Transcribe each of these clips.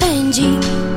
安静。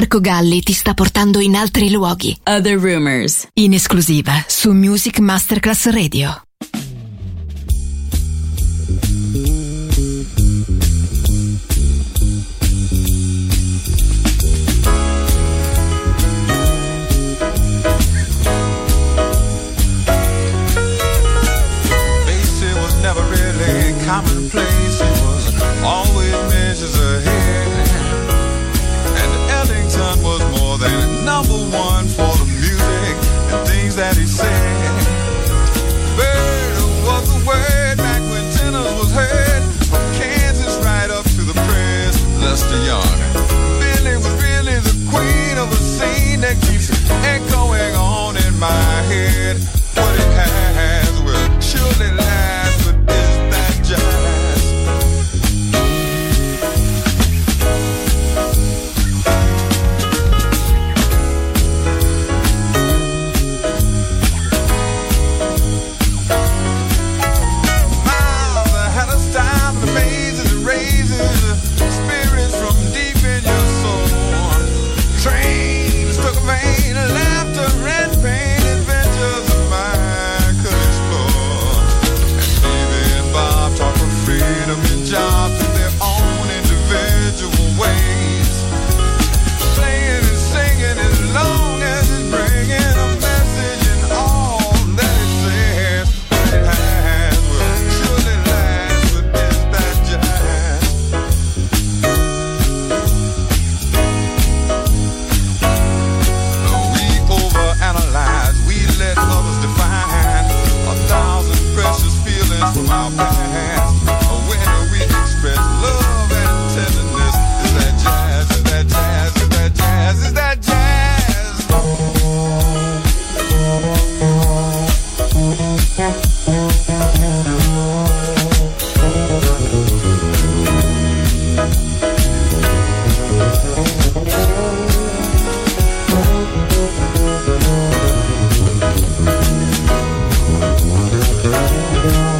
Marco Galli ti sta portando in altri luoghi. Other Rumors. In esclusiva su Music Masterclass Radio. commonplace. It was always measures ahead. number one. gone.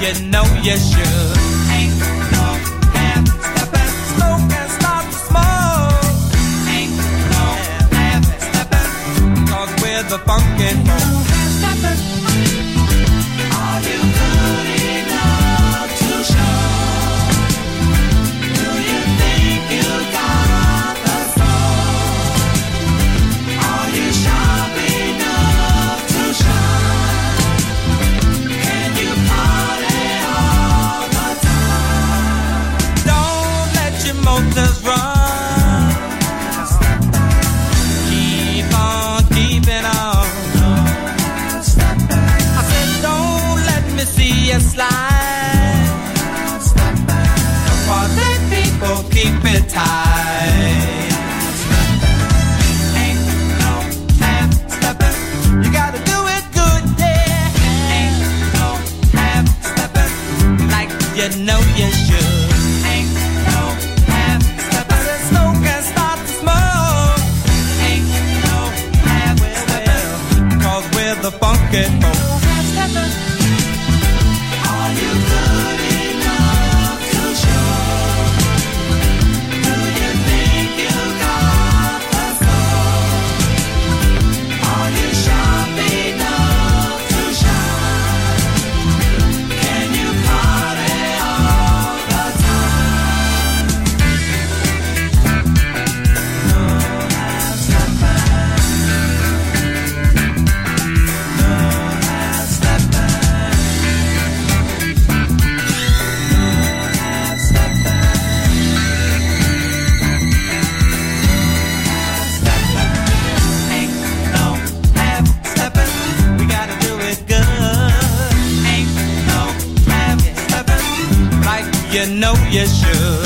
you know you should. Ain't no half and and start to. Ain't no half we're the. pocket know you should.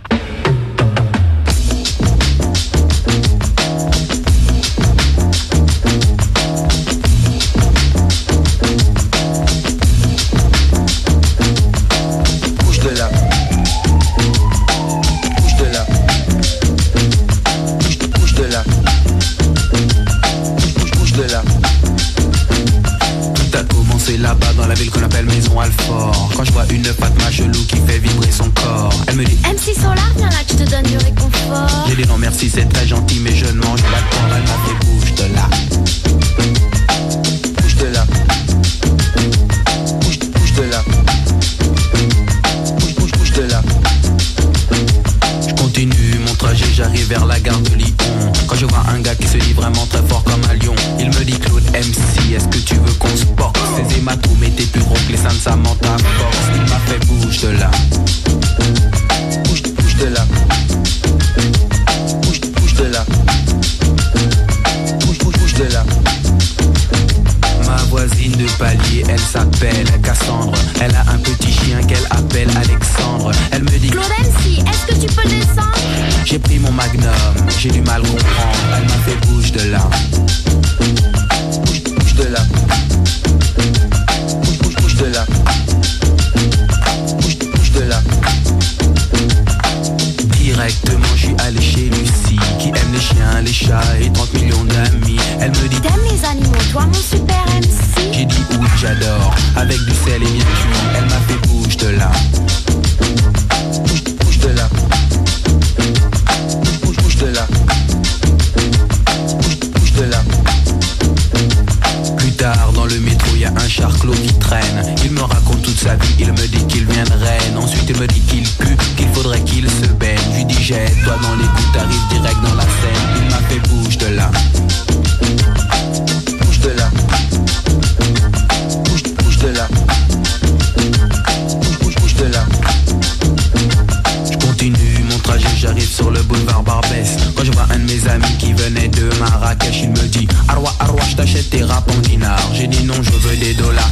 qui fait vibrer son corps. Elle me dit MC Solar, viens là, je te donne du réconfort. J'ai dit non merci, c'est très gentil, mais je ne mange pas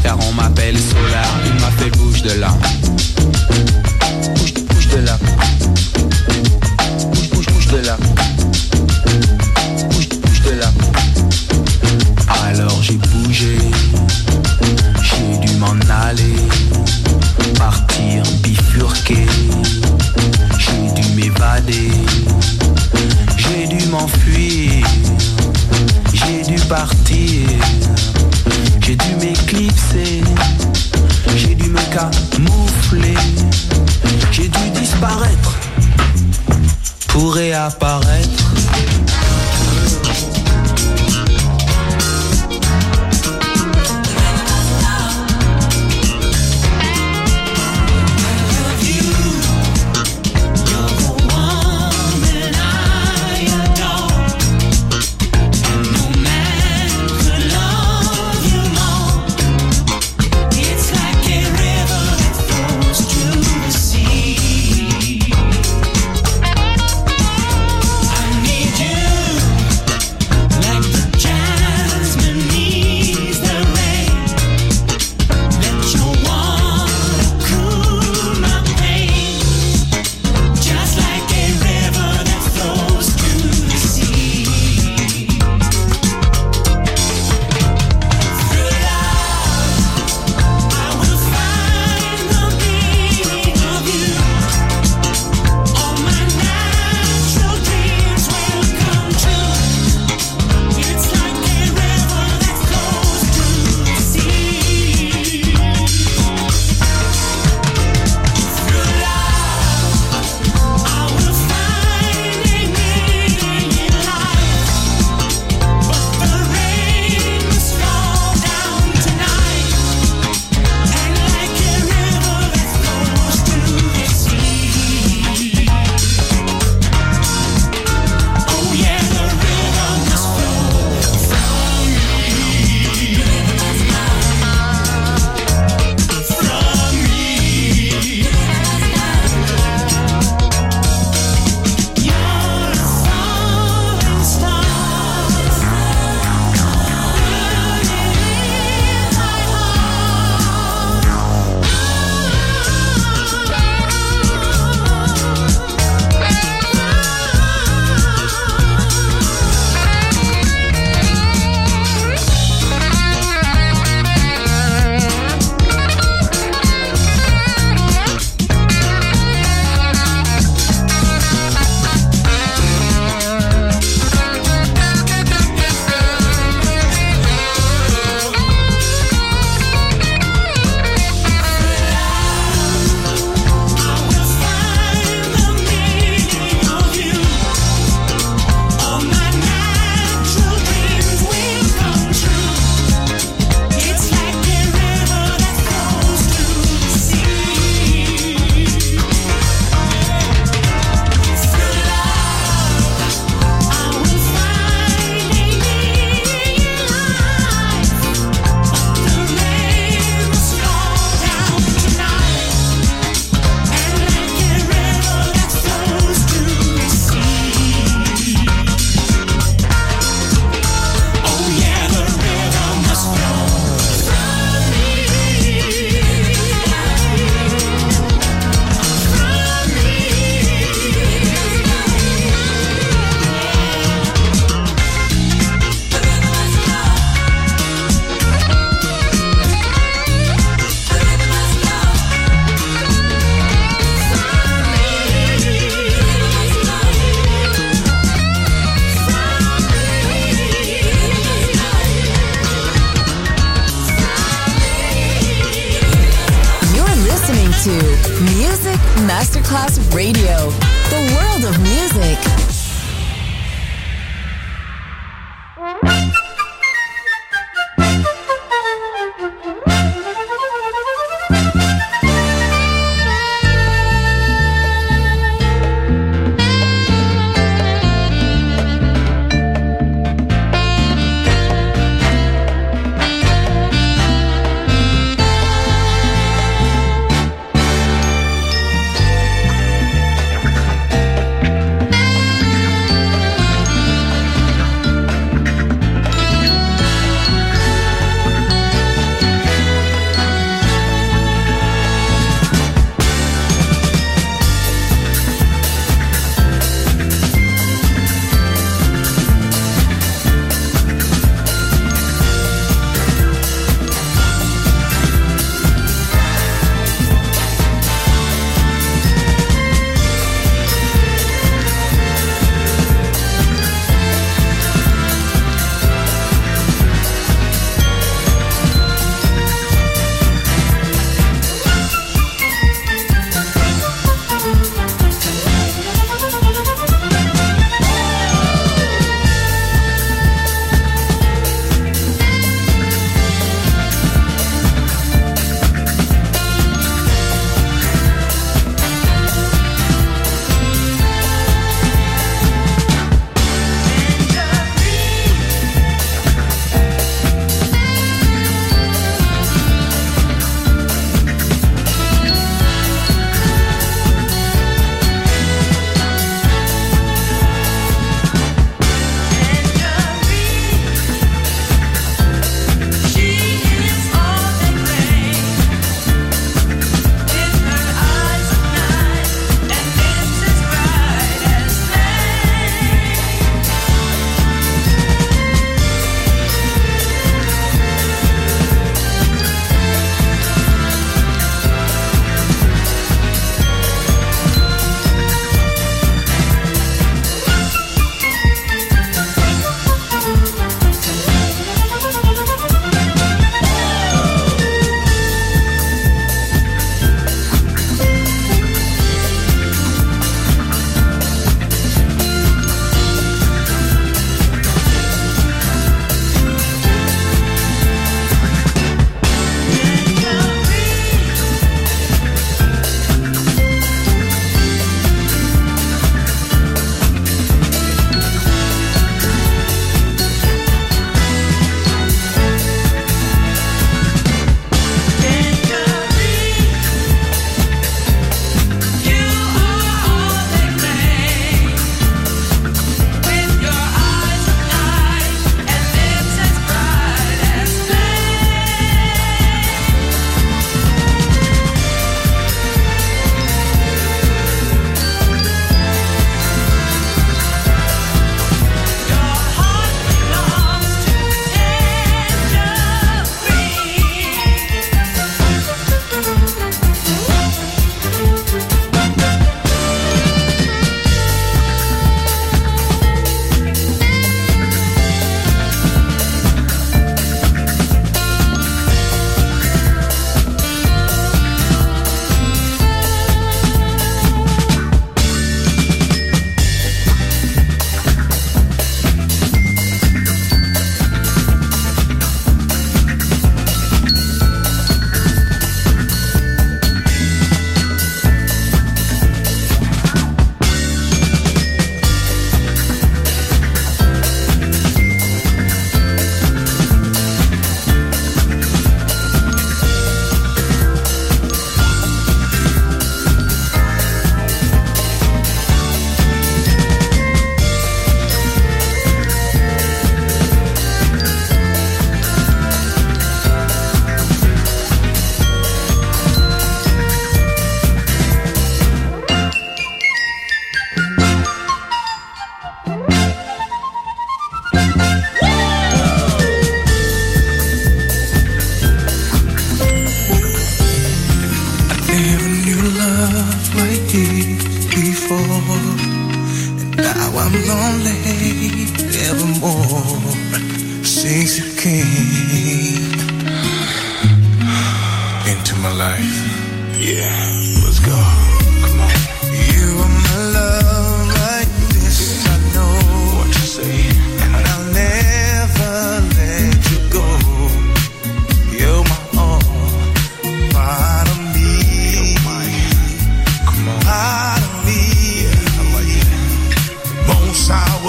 car on m'appelle Solar, il m'a fait bouche de l'âme.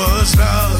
was love.